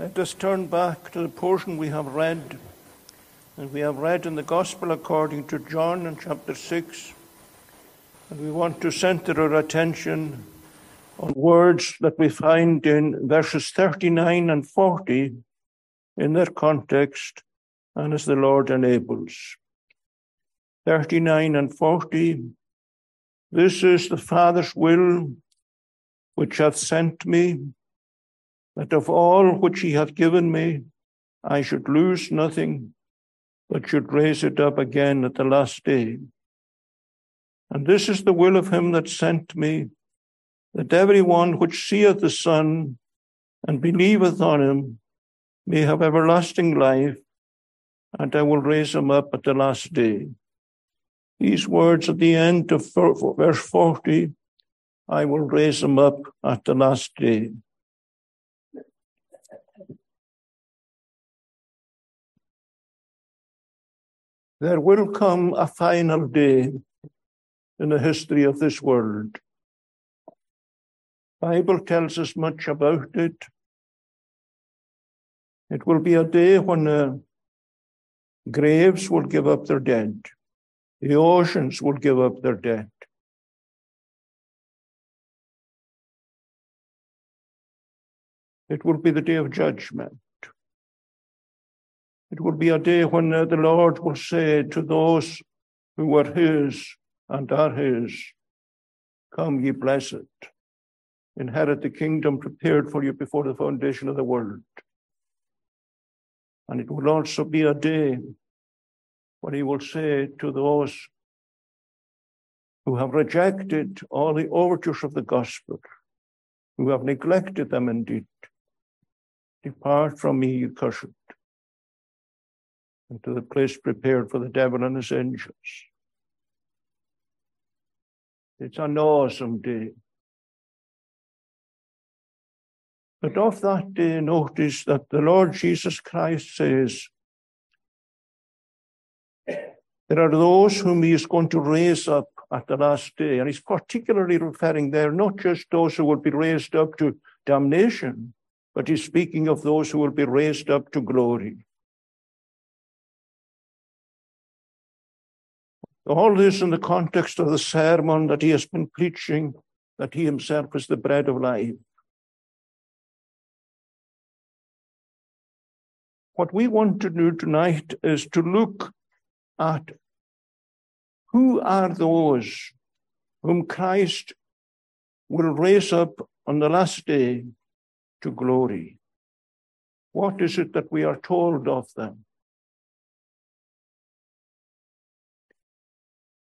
Let us turn back to the portion we have read. And we have read in the Gospel according to John in chapter 6. And we want to center our attention on words that we find in verses 39 and 40 in their context and as the Lord enables. 39 and 40. This is the Father's will which hath sent me that of all which he hath given me, I should lose nothing, but should raise it up again at the last day. And this is the will of him that sent me, that every one which seeth the Son and believeth on him may have everlasting life, and I will raise him up at the last day. These words at the end of verse 40 I will raise him up at the last day. There will come a final day in the history of this world. Bible tells us much about it. It will be a day when the graves will give up their dead. The oceans will give up their dead. It will be the day of judgment. It will be a day when uh, the Lord will say to those who were His and are His, Come, ye blessed, inherit the kingdom prepared for you before the foundation of the world. And it will also be a day when He will say to those who have rejected all the overtures of the gospel, who have neglected them indeed, Depart from me, you cursed into the place prepared for the devil and his angels. It's an awesome day. But of that day, notice that the Lord Jesus Christ says, there are those whom he is going to raise up at the last day. And he's particularly referring there not just those who will be raised up to damnation, but he's speaking of those who will be raised up to glory. All this in the context of the sermon that he has been preaching, that he himself is the bread of life. What we want to do tonight is to look at who are those whom Christ will raise up on the last day to glory. What is it that we are told of them?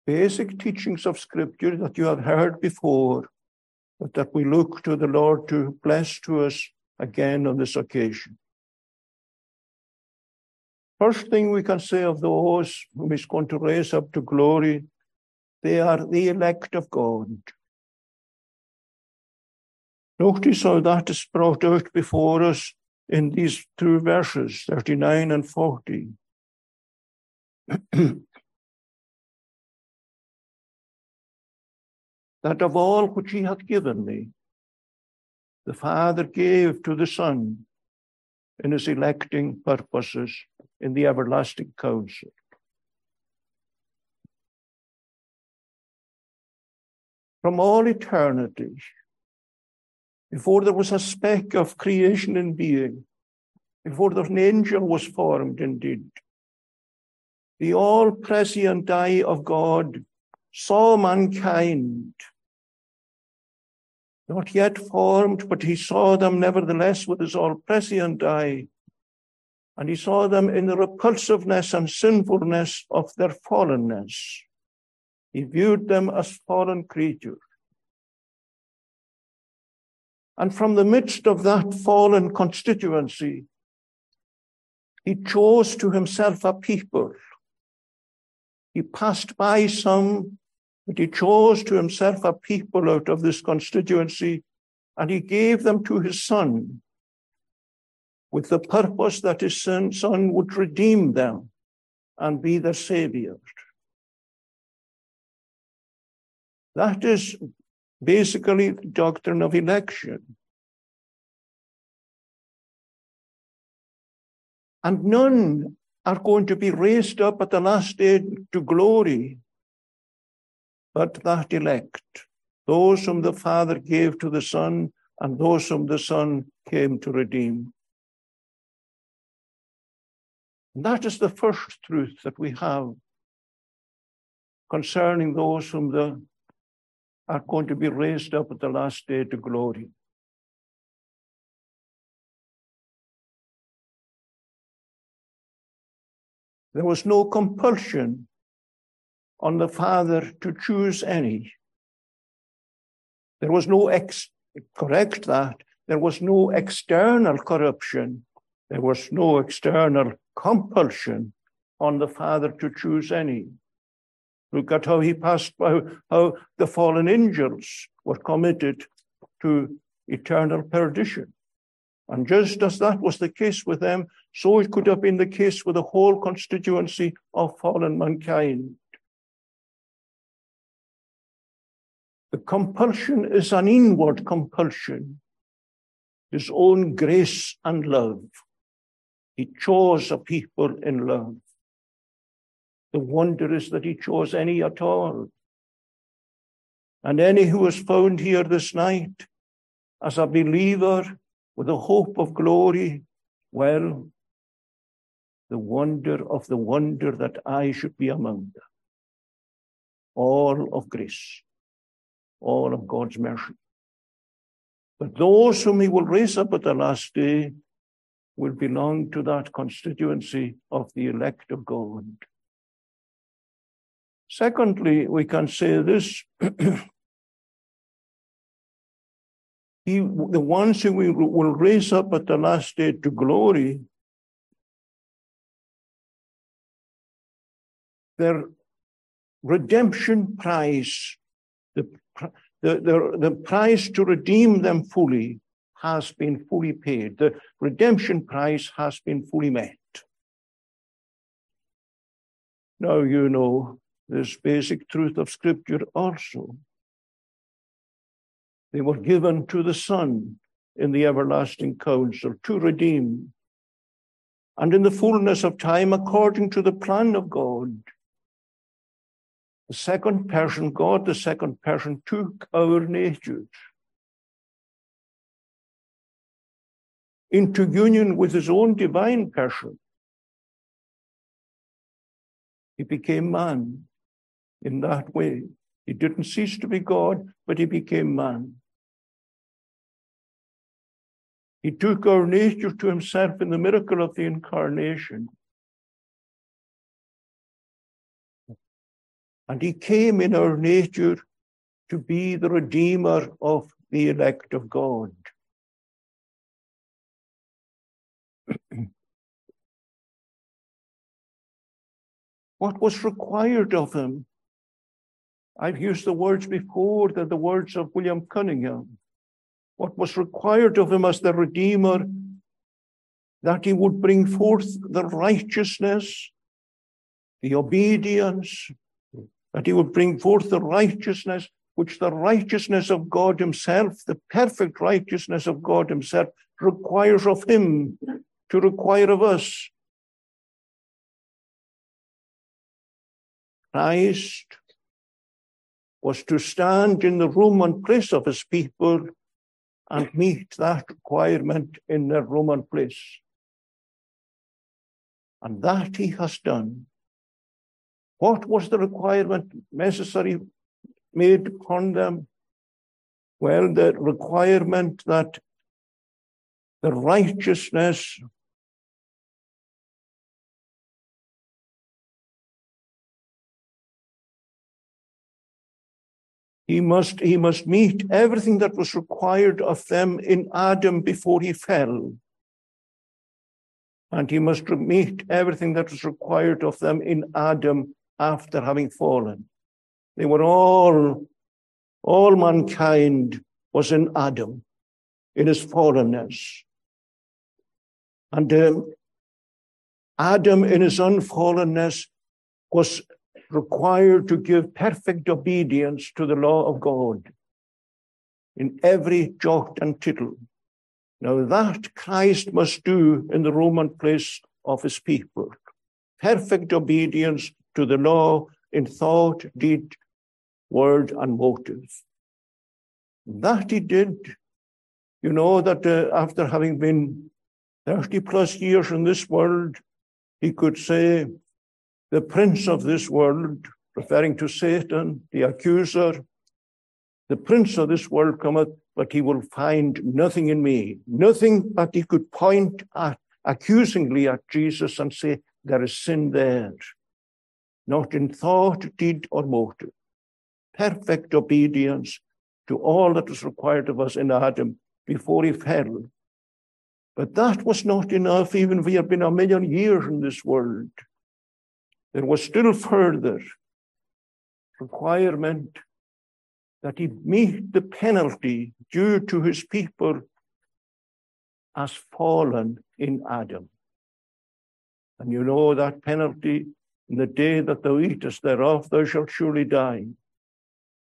Basic teachings of Scripture that you have heard before, but that we look to the Lord to bless to us again on this occasion. First thing we can say of those whom He's going to raise up to glory, they are the elect of God. Notice how that is brought out before us in these two verses, 39 and 40. that of all which he hath given me, the Father gave to the Son in his electing purposes in the everlasting counsel. From all eternity, before there was a speck of creation in being, before an angel was formed indeed, the all prescient eye of God saw mankind, not yet formed, but he saw them nevertheless with his all prescient eye. And he saw them in the repulsiveness and sinfulness of their fallenness. He viewed them as fallen creatures. And from the midst of that fallen constituency, he chose to himself a people. He passed by some but he chose to himself a people out of this constituency, and he gave them to his son with the purpose that his son, would redeem them and be their savior. That is basically the doctrine of election. And none are going to be raised up at the last day to glory, but that elect, those whom the Father gave to the Son, and those whom the Son came to redeem. And that is the first truth that we have concerning those whom the are going to be raised up at the last day to glory. There was no compulsion on the Father to choose any. There was no ex, correct that, there was no external corruption. There was no external compulsion on the Father to choose any. Look at how he passed by, how the fallen angels were committed to eternal perdition. And just as that was the case with them, so it could have been the case with the whole constituency of fallen mankind. The compulsion is an inward compulsion, his own grace and love. He chose a people in love. The wonder is that he chose any at all. And any who is found here this night as a believer with a hope of glory, well, the wonder of the wonder that I should be among them. All of grace, all of God's mercy. But those whom he will raise up at the last day will belong to that constituency of the elect of God. Secondly, we can say this. he, the ones who we will raise up at the last day to glory, their redemption price, the, the, the, the price to redeem them fully has been fully paid. The redemption price has been fully met. Now you know this basic truth of Scripture also. They were given to the Son in the everlasting counsel to redeem. And in the fullness of time, according to the plan of God, the second person, God, the second person, took our natures into union with his own divine person. He became man in that way. He didn't cease to be God, but he became man. He took our nature to himself in the miracle of the incarnation. And he came in our nature to be the redeemer of the elect of God. what was required of him I've used the words before, they're the words of William Cunningham. What was required of him as the Redeemer, that he would bring forth the righteousness, the obedience, that he would bring forth the righteousness which the righteousness of God Himself, the perfect righteousness of God Himself, requires of Him to require of us. Christ was to stand in the room and place of his people and meet that requirement in their Roman place. And that he has done. What was the requirement necessary made upon them? Well, the requirement that the righteousness He must, he must meet everything that was required of them in Adam before he fell. And he must meet everything that was required of them in Adam after having fallen. They were all, all mankind was in Adam, in his fallenness. And um, Adam, in his unfallenness, was required to give perfect obedience to the law of God in every jot and tittle. Now, that Christ must do in the Roman place of his people. Perfect obedience to the law in thought, deed, word, and motives. That he did. You know that uh, after having been 30 plus years in this world, he could say, The prince of this world, referring to Satan, the accuser, the prince of this world cometh, but he will find nothing in me, nothing that he could point at accusingly at Jesus and say, There is sin there, not in thought, deed, or motive. Perfect obedience to all that was required of us in Adam before he fell. But that was not enough, even if we had been a million years in this world. There was still further requirement that he meet the penalty due to his people as fallen in Adam. And you know that penalty in the day that thou eatest thereof, thou shalt surely die.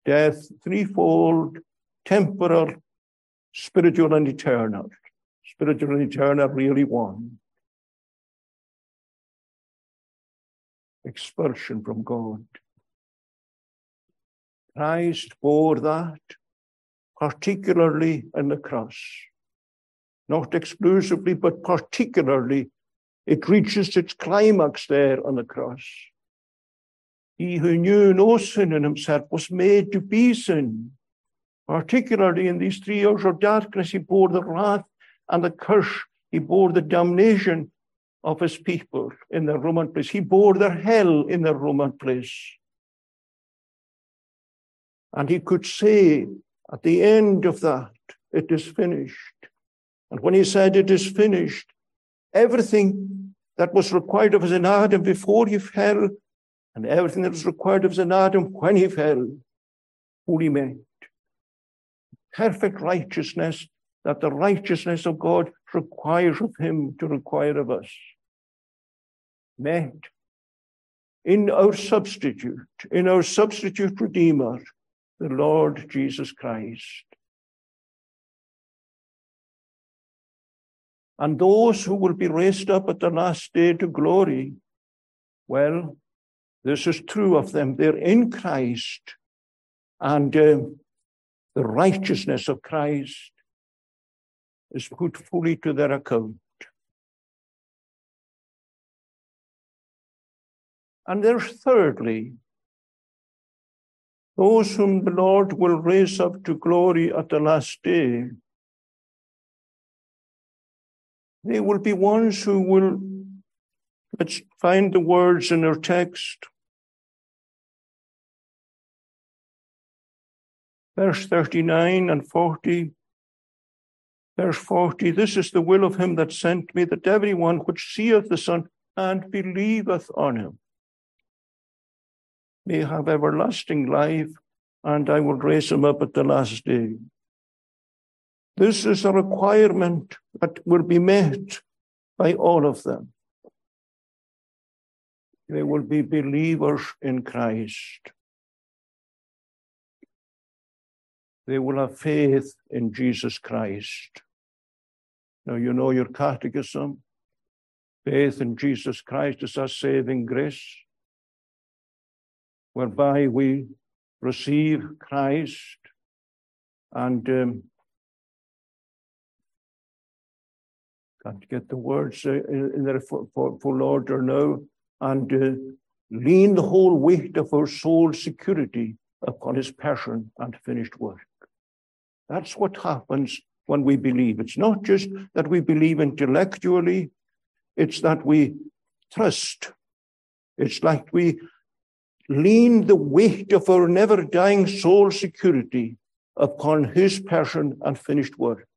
Death threefold, temporal, spiritual, and eternal. Spiritual and eternal really one. Expulsion from God. Christ bore that, particularly in the cross. Not exclusively, but particularly, it reaches its climax there on the cross. He who knew no sin in himself was made to be sin. Particularly in these three hours of darkness, he bore the wrath and the curse. He bore the damnation of his people in the Roman place. He bore their hell in the Roman place. And he could say at the end of that, it is finished. And when he said it is finished, everything that was required of us in Adam before he fell, and everything that was required of us in Adam when he fell, fully met. Perfect righteousness that the righteousness of God requires of him to require of us. Met in our substitute, in our substitute Redeemer, the Lord Jesus Christ. And those who will be raised up at the last day to glory, well, this is true of them. They're in Christ, and uh, the righteousness of Christ is put fully to their account. And there's thirdly, those whom the Lord will raise up to glory at the last day, they will be ones who will, let's find the words in our text. Verse 39 and 40. Verse 40 This is the will of him that sent me, that everyone which seeth the Son and believeth on him may have everlasting life, and I will raise him up at the last day. This is a requirement that will be met by all of them. They will be believers in Christ. They will have faith in Jesus Christ. Now, you know your catechism. Faith in Jesus Christ is a saving grace whereby we receive Christ and um, can't get the words uh, in there for, full order now, and uh, lean the whole weight of our soul security upon his passion and finished work. That's what happens when we believe. It's not just that we believe intellectually, it's that we trust. It's like we lean the weight of our never dying soul security upon his passion and finished work.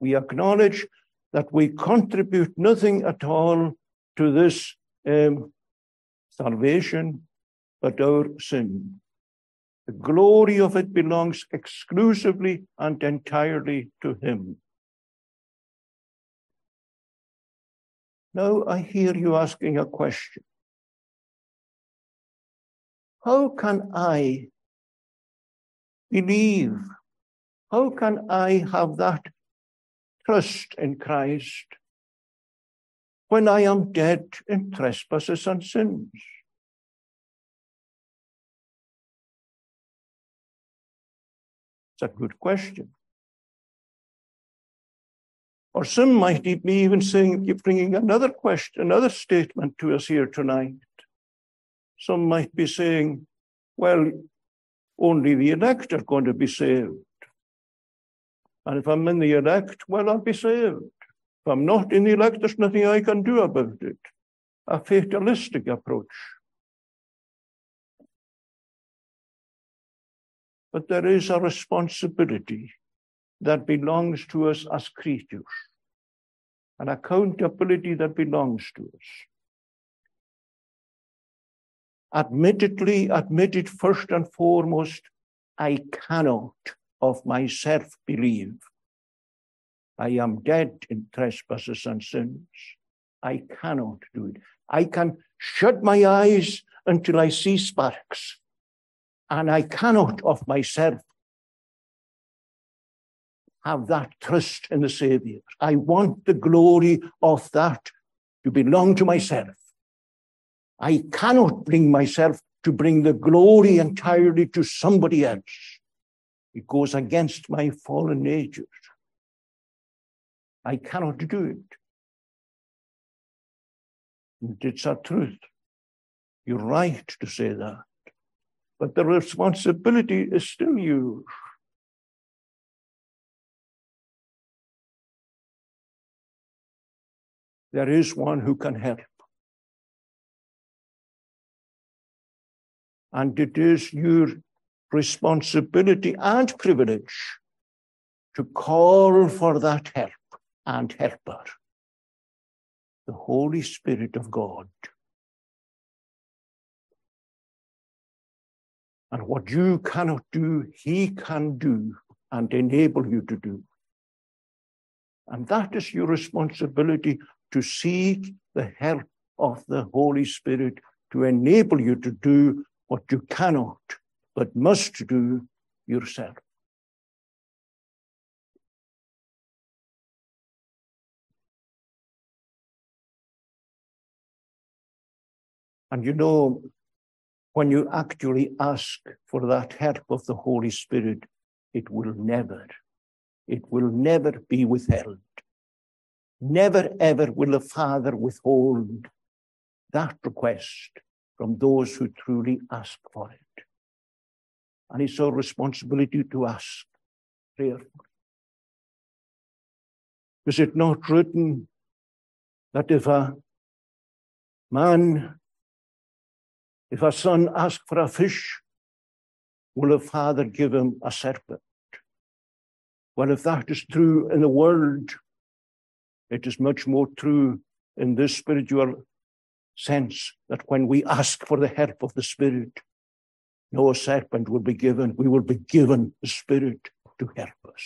We acknowledge that we contribute nothing at all to this um, salvation but our sin. The glory of it belongs exclusively and entirely to him. Now I hear you asking a question. How can I believe? How can I have that trust in Christ? when I am dead in trespasses and sins? It's a good question. Or some might be even saying, you're bringing another question, another statement to us here tonight. Some might be saying, well, only the elect are going to be saved. And if I'm in the elect, well, I'll be saved. If I'm not in the elect, there's nothing I can do about it. A fatalistic approach. But there is a responsibility that belongs to us as creatures, an accountability that belongs to us. Admittedly, admitted first and foremost, I cannot of myself believe. I am dead in trespasses and sins. I cannot do it. I can shut my eyes until I see sparks, and I cannot of myself have that trust in the Savior. I want the glory of that to belong to myself. I cannot bring myself to bring the glory entirely to somebody else. It goes against my fallen nature. I cannot do it. And it's a truth. You're right to say that. But the responsibility is still yours. There is one who can help. And it is your responsibility and privilege to call for that help and helper, the Holy Spirit of God. And what you cannot do, He can do and enable you to do. And that is your responsibility to seek the help of the Holy Spirit to enable you to do what you cannot but must do yourself. And you know, when you actually ask for that help of the Holy Spirit, it will never, it will never be withheld. Never ever will the Father withhold that request from those who truly ask for it. And it's our responsibility to ask prayerfully. Is it not written that if a man, if a son asks for a fish, will a father give him a serpent? Well, if that is true in the world, it is much more true in this spiritual sense that when we ask for the help of the Spirit, no serpent will be given. We will be given the Spirit to help us.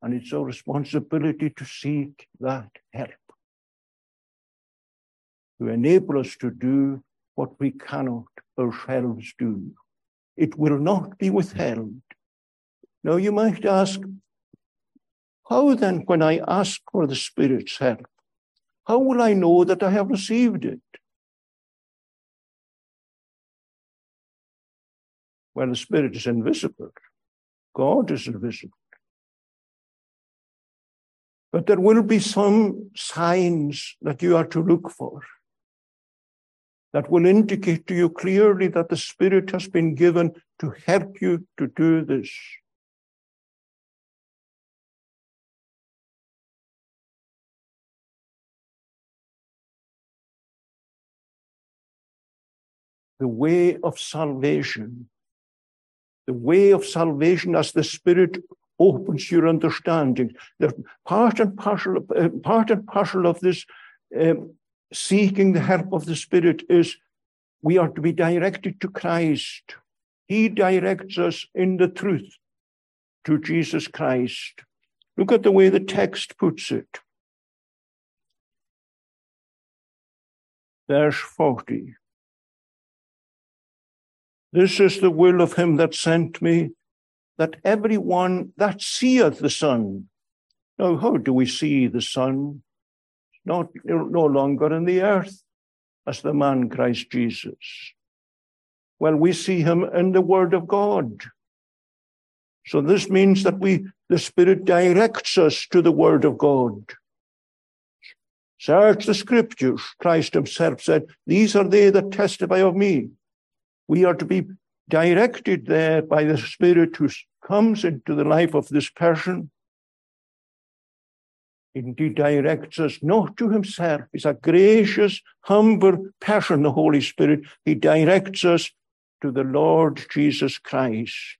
And it's our responsibility to seek that help, to enable us to do what we cannot ourselves do. It will not be withheld. Now, you might ask, how then, when I ask for the Spirit's help, how will I know that I have received it? Well, the Spirit is invisible. God is invisible. But there will be some signs that you are to look for that will indicate to you clearly that the Spirit has been given to help you to do this. the way of salvation. The way of salvation as the Spirit opens your understanding. The part and of, uh, part and parcel of this um, seeking the help of the Spirit is we are to be directed to Christ. He directs us in the truth to Jesus Christ. Look at the way the text puts it. Verse 40. This is the will of him that sent me, that every one that seeth the Son. Now, how do we see the Son? not no longer in the earth as the man Christ Jesus. Well, we see him in the Word of God. So this means that we, the Spirit directs us to the Word of God. Search the scriptures. Christ himself said, These are they that testify of me. We are to be directed there by the Spirit who comes into the life of this person. And he directs us not to himself. He's a gracious, humble person, the Holy Spirit. He directs us to the Lord Jesus Christ.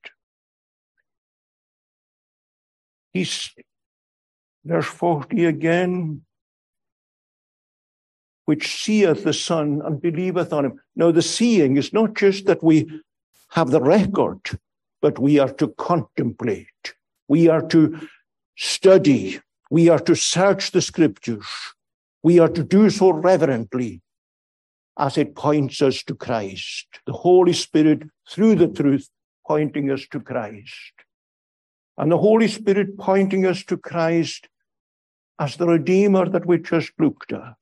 He's, verse 40 again, which seeth the Son and believeth on him. Now, the seeing is not just that we have the record, but we are to contemplate. We are to study. We are to search the scriptures. We are to do so reverently as it points us to Christ. The Holy Spirit, through the truth, pointing us to Christ. And the Holy Spirit pointing us to Christ as the Redeemer that we just looked at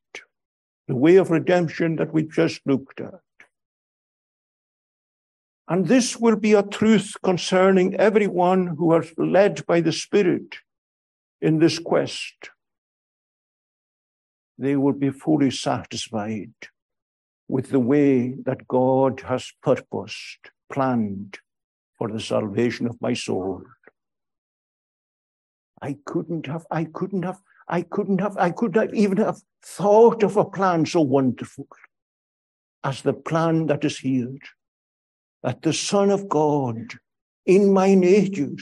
the way of redemption that we just looked at. And this will be a truth concerning everyone who are led by the Spirit in this quest. They will be fully satisfied with the way that God has purposed, planned for the salvation of my soul. I couldn't have, I couldn't have I couldn't have, I could not even have thought of a plan so wonderful as the plan that is here. That the Son of God in my nature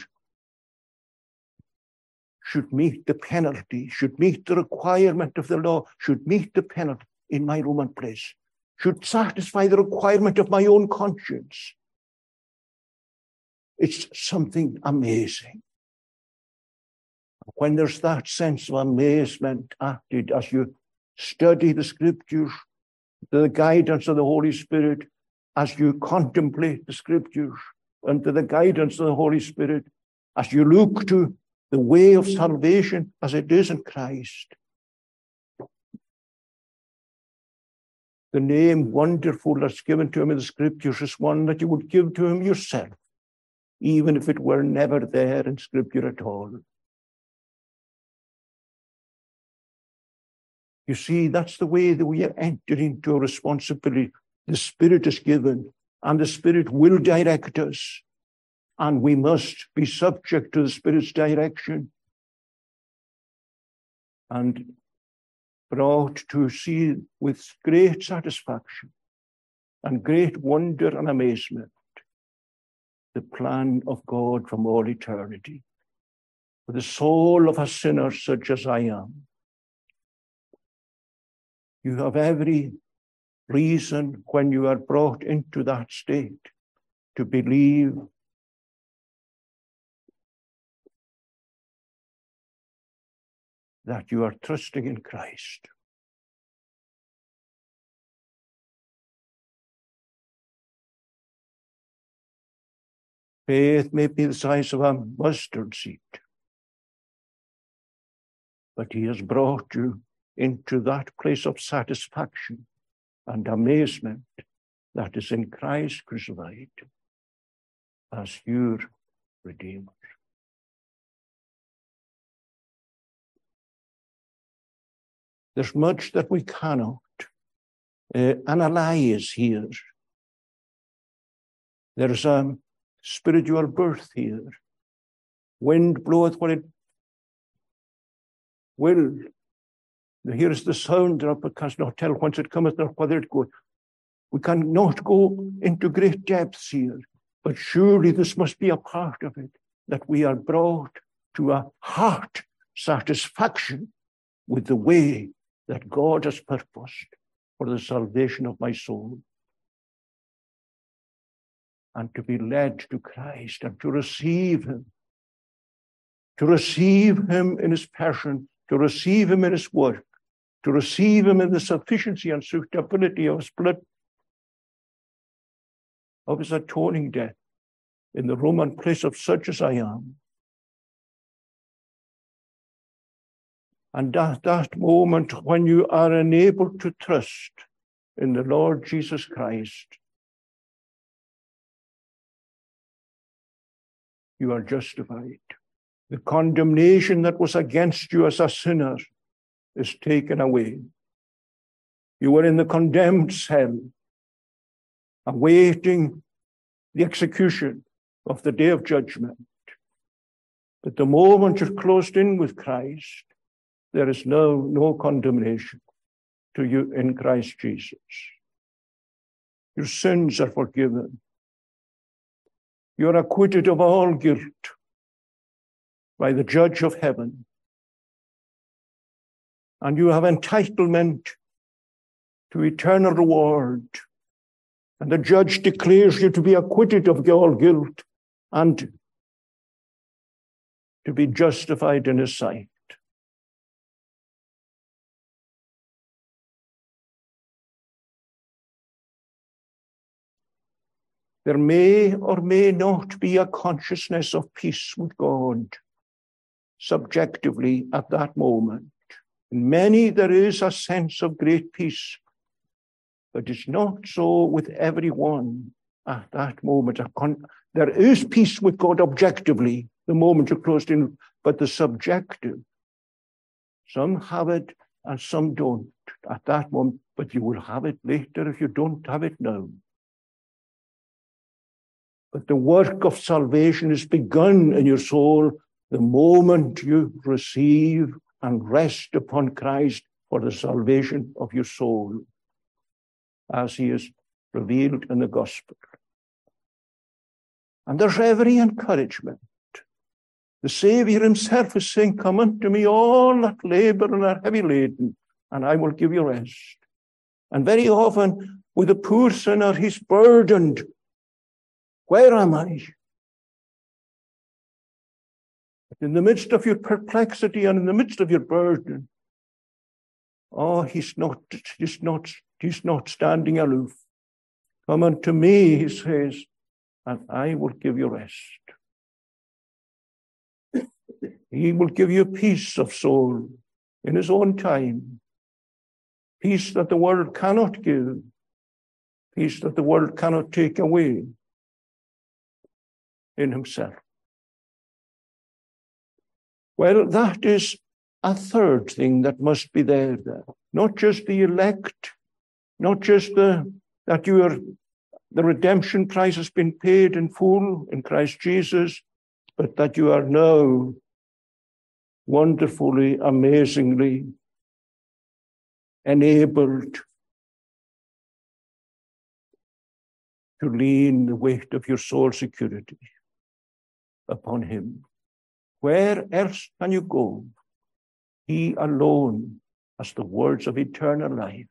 should meet the penalty, should meet the requirement of the law, should meet the penalty in my Roman place, should satisfy the requirement of my own conscience. It's something amazing when there's that sense of amazement acted as you study the scriptures, the guidance of the Holy Spirit, as you contemplate the scriptures, under the guidance of the Holy Spirit, as you look to the way of salvation as it is in Christ. The name wonderful that's given to him in the scriptures is one that you would give to him yourself, even if it were never there in scripture at all. You see, that's the way that we are entered into a responsibility. The Spirit is given, and the Spirit will direct us. And we must be subject to the Spirit's direction and brought to see with great satisfaction and great wonder and amazement the plan of God from all eternity. For the soul of a sinner such as I am, you have every reason when you are brought into that state to believe that you are trusting in Christ. Faith may be the size of a mustard seed, but He has brought you into that place of satisfaction and amazement that is in Christ crucified as your Redeemer. There's much that we cannot uh, analyze here. There's a spiritual birth here. Wind bloweth what it will, Here's the sound thereof, but canst not tell whence it cometh nor whither it goeth. We cannot go into great depths here, but surely this must be a part of it, that we are brought to a heart satisfaction with the way that God has purposed for the salvation of my soul. And to be led to Christ and to receive Him, to receive Him in His passion, to receive Him in His work, to receive him in the sufficiency and suitability of his blood, of his atoning death in the Roman place of such as I am. And at that moment when you are enabled to trust in the Lord Jesus Christ, you are justified. The condemnation that was against you as a sinner is taken away. You were in the condemned cell, awaiting the execution of the day of judgment. But the moment you're closed in with Christ, there is no, no condemnation to you in Christ Jesus. Your sins are forgiven. You're acquitted of all guilt by the judge of heaven. And you have entitlement to eternal reward. And the judge declares you to be acquitted of all guilt and to be justified in his sight. There may or may not be a consciousness of peace with God subjectively at that moment. In many, there is a sense of great peace, but it's not so with everyone at that moment. There is peace with God objectively the moment you're closed in, but the subjective, some have it and some don't at that moment, but you will have it later if you don't have it now. But the work of salvation is begun in your soul the moment you receive and rest upon Christ for the salvation of your soul, as he is revealed in the gospel. And there's every encouragement. The Savior himself is saying, Come unto me, all that labor and are heavy laden, and I will give you rest. And very often, with the poor sinner, he's burdened where am I? In the midst of your perplexity and in the midst of your burden, oh, he's not, he's not, he's not standing aloof. Come unto me, he says, and I will give you rest. He will give you peace of soul in his own time. Peace that the world cannot give. Peace that the world cannot take away in himself. Well, that is a third thing that must be there. Not just the elect, not just the that you are the redemption price has been paid in full in Christ Jesus, but that you are now wonderfully, amazingly enabled to lean the weight of your soul security upon him. Where else can you go? He alone has the words of eternal life.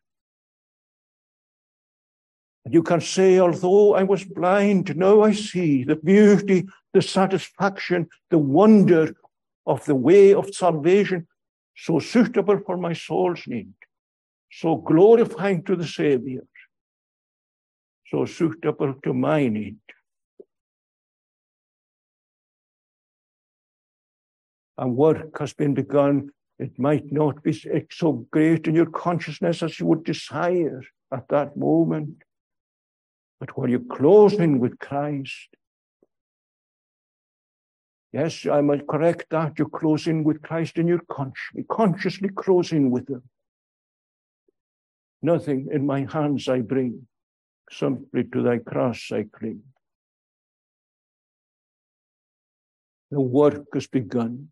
And you can say, although I was blind, now I see the beauty, the satisfaction, the wonder of the way of salvation, so suitable for my soul's need, so glorifying to the Savior, so suitable to my need. And work has been begun, it might not be eh, so great in your consciousness as you would desire at that moment. But when you close in with Christ, yes, I might correct that. You close in with Christ and you're consciously, consciously close in with Him. Nothing in my hands I bring, simply to thy cross I cling. The work has begun.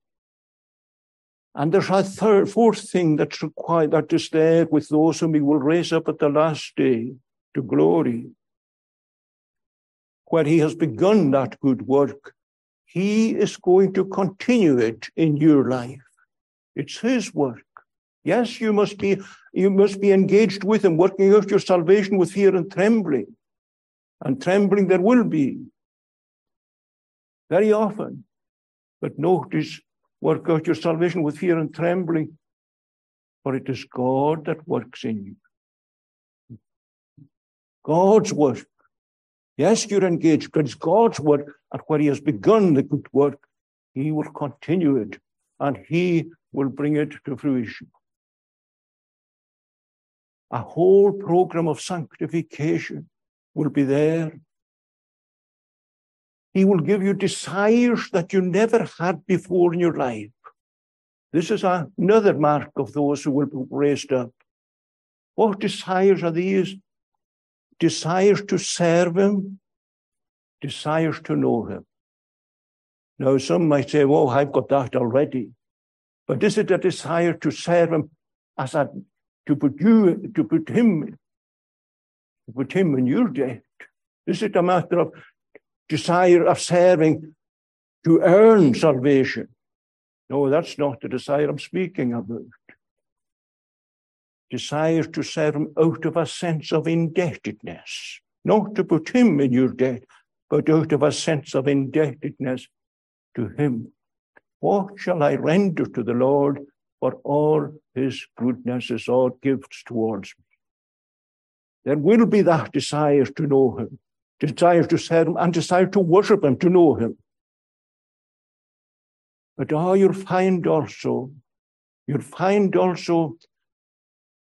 And there's a third, fourth thing that's required that is there with those whom he will raise up at the last day to glory. Where he has begun that good work, he is going to continue it in your life. It's his work. Yes, you must be you must be engaged with him, working out your salvation with fear and trembling. And trembling there will be. Very often. But notice Work out your salvation with fear and trembling, for it is God that works in you. God's work. Yes, you're engaged, but it's God's work, and where He has begun the good work, He will continue it, and He will bring it to fruition. A whole program of sanctification will be there. He will give you desires that you never had before in your life. This is another mark of those who will be raised up. What desires are these? Desires to serve Him, desires to know Him. Now, some might say, well, I've got that already. But is it a desire to serve Him as a, to put you, to put Him, to put Him in your debt? Is it a matter of desire of serving to earn salvation? No, that's not the desire I'm speaking about. Desire to serve him out of a sense of indebtedness, not to put him in your debt, but out of a sense of indebtedness to him. What shall I render to the Lord for all his goodnesses, all gifts towards me? There will be that desire to know him, desire to serve him, and desire to worship him, to know him. But ah, oh, you'll find also, you'll find also,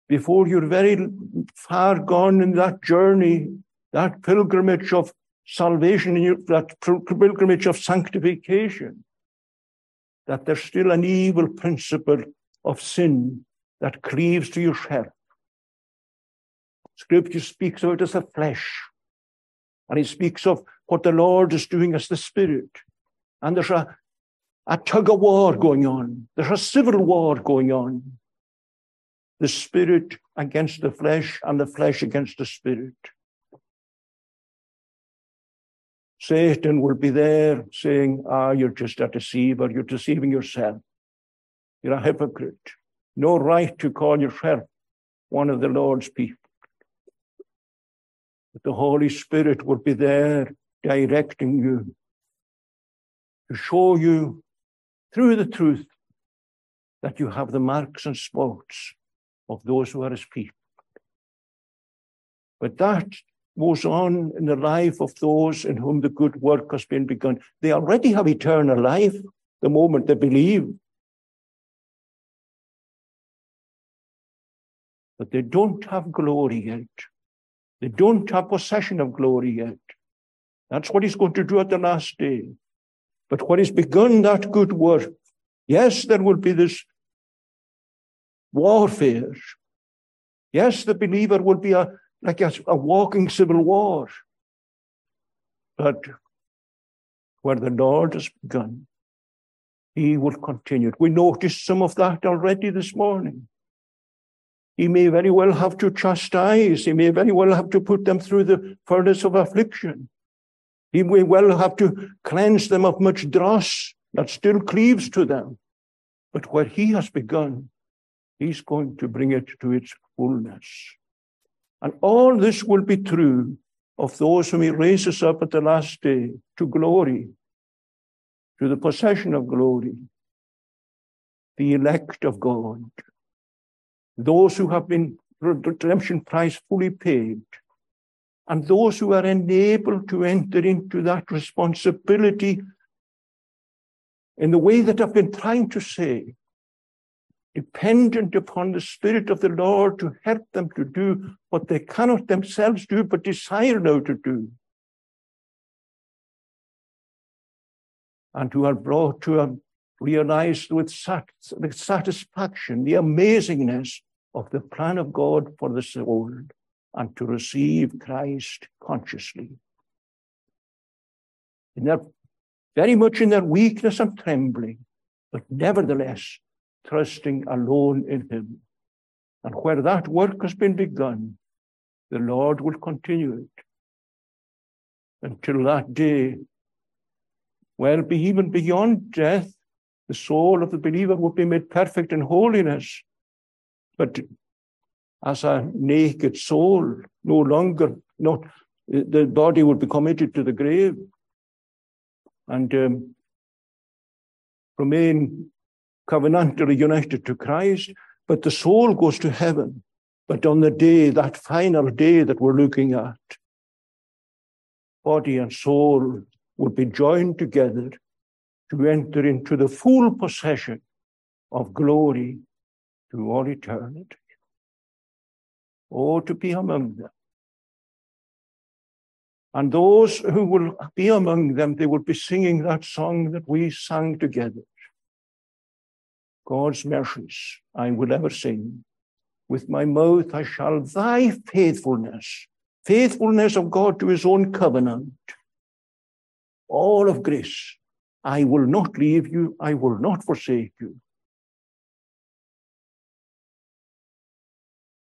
before you're very far gone in that journey, that pilgrimage of salvation, that pilgrimage of sanctification, that there's still an evil principle of sin that cleaves to your heart. Scripture speaks of it as a flesh, and he speaks of what the Lord is doing as the Spirit. And there's a a tug of war going on. There's a civil war going on. The spirit against the flesh and the flesh against the spirit. Satan will be there saying, Ah, you're just a deceiver. You're deceiving yourself. You're a hypocrite. No right to call yourself one of the Lord's people. But the Holy Spirit will be there directing you to show you through the truth that you have the marks and spots of those who are his people. But that goes on in the life of those in whom the good work has been begun. They already have eternal life the moment they believe. But they don't have glory yet. They don't have possession of glory yet. That's what he's going to do at the last day. But what is begun that good work, yes, there will be this warfare. Yes, the believer will be a like a, a walking civil war. But where the Lord has begun, he will continue. We noticed some of that already this morning. He may very well have to chastise, he may very well have to put them through the furnace of affliction. He may well have to cleanse them of much dross that still cleaves to them. But where he has begun, he's going to bring it to its fullness. And all this will be true of those whom he raises up at the last day to glory, to the possession of glory, the elect of God, those who have been redemption price fully paid, and those who are enabled to enter into that responsibility in the way that I've been trying to say, dependent upon the Spirit of the Lord to help them to do what they cannot themselves do, but desire now to do. And who are brought to have realized with sat- satisfaction the amazingness of the plan of God for the soul and to receive Christ consciously. In their, very much in their weakness and trembling, but nevertheless trusting alone in Him. And where that work has been begun, the Lord will continue it until that day. Well, even beyond death, the soul of the believer will be made perfect in holiness. But as a naked soul, no longer, not the body will be committed to the grave and um, remain covenantally united to Christ, but the soul goes to heaven. But on the day, that final day that we're looking at, body and soul will be joined together to enter into the full possession of glory to all eternity. or to be among them. And those who will be among them, they will be singing that song that we sang together. God's mercies I will ever sing. With my mouth I shall thy faithfulness, faithfulness of God to his own covenant, all of grace. I will not leave you, I will not forsake you.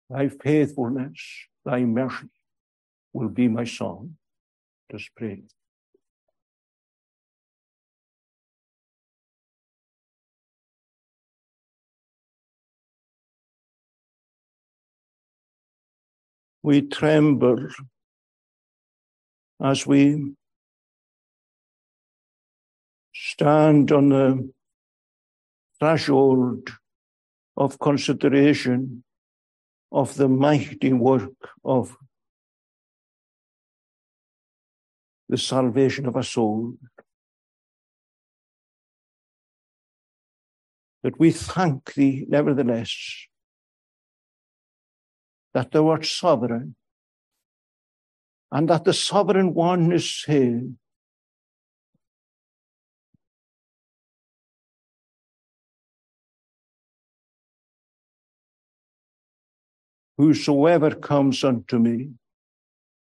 Thy faithfulness, thy mercy will be my song. Just pray. we tremble as we stand on the threshold of consideration of the mighty work of the salvation of a soul. That we thank thee, nevertheless, that thou art sovereign, and that the sovereign one is saying, Whosoever comes unto me,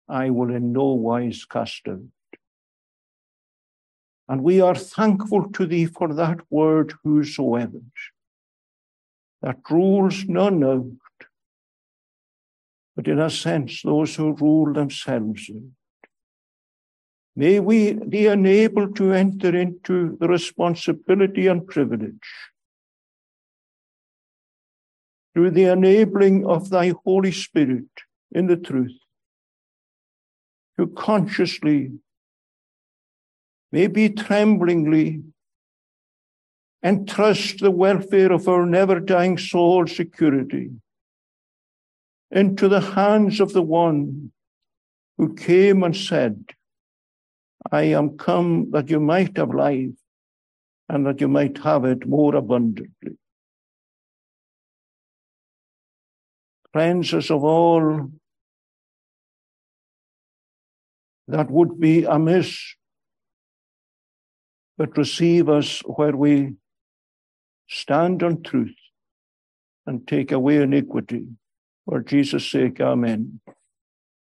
I will in no wise cast out. And we are thankful to thee for that word, whosoever, that rules none out, but in a sense, those who rule themselves. May we be enabled to enter into the responsibility and privilege through the enabling of thy Holy Spirit in the truth to consciously, maybe tremblingly, entrust the welfare of our never dying soul security into the hands of the one who came and said, I am come that you might have life and that you might have it more abundantly. Us of all that would be amiss, but receive us where we stand on truth and take away iniquity. For Jesus' sake, Amen.